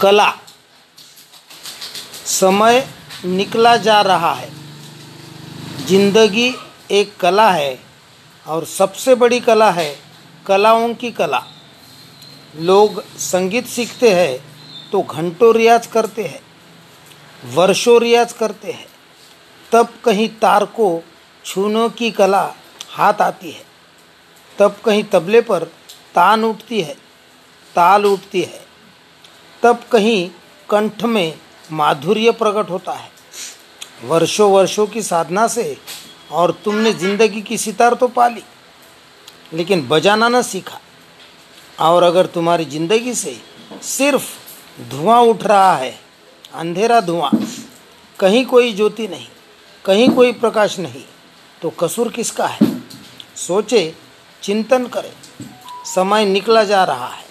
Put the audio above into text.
कला। समय निकला जा रहा है। ज़िंदगी एक कला है और सबसे बड़ी कला है कलाओं की कला। लोग संगीत सीखते हैं तो घंटों रियाज करते हैं, वर्षों रियाज करते हैं। तब कहीं तार को छूने की कला हाथ आती है। तब कहीं तबले पर तान उठती है, ताल उठती है। तब कहीं कंठ में माधुर्य प्रकट होता है। वर्षों वर्षों की साधना से और तुमने ज़िंदगी की सितार तो पाली लेकिन बजाना न सीखा। और अगर तुम्हारी ज़िंदगी से सिर्फ़ धुआँ उठ रहा है, अंधेरा धुआँ, कहीं कोई ज्योति नहीं, कहीं कोई प्रकाश नहीं तो कसूर किसका है? सोचे, चिंतन करें। समय निकला जा रहा है।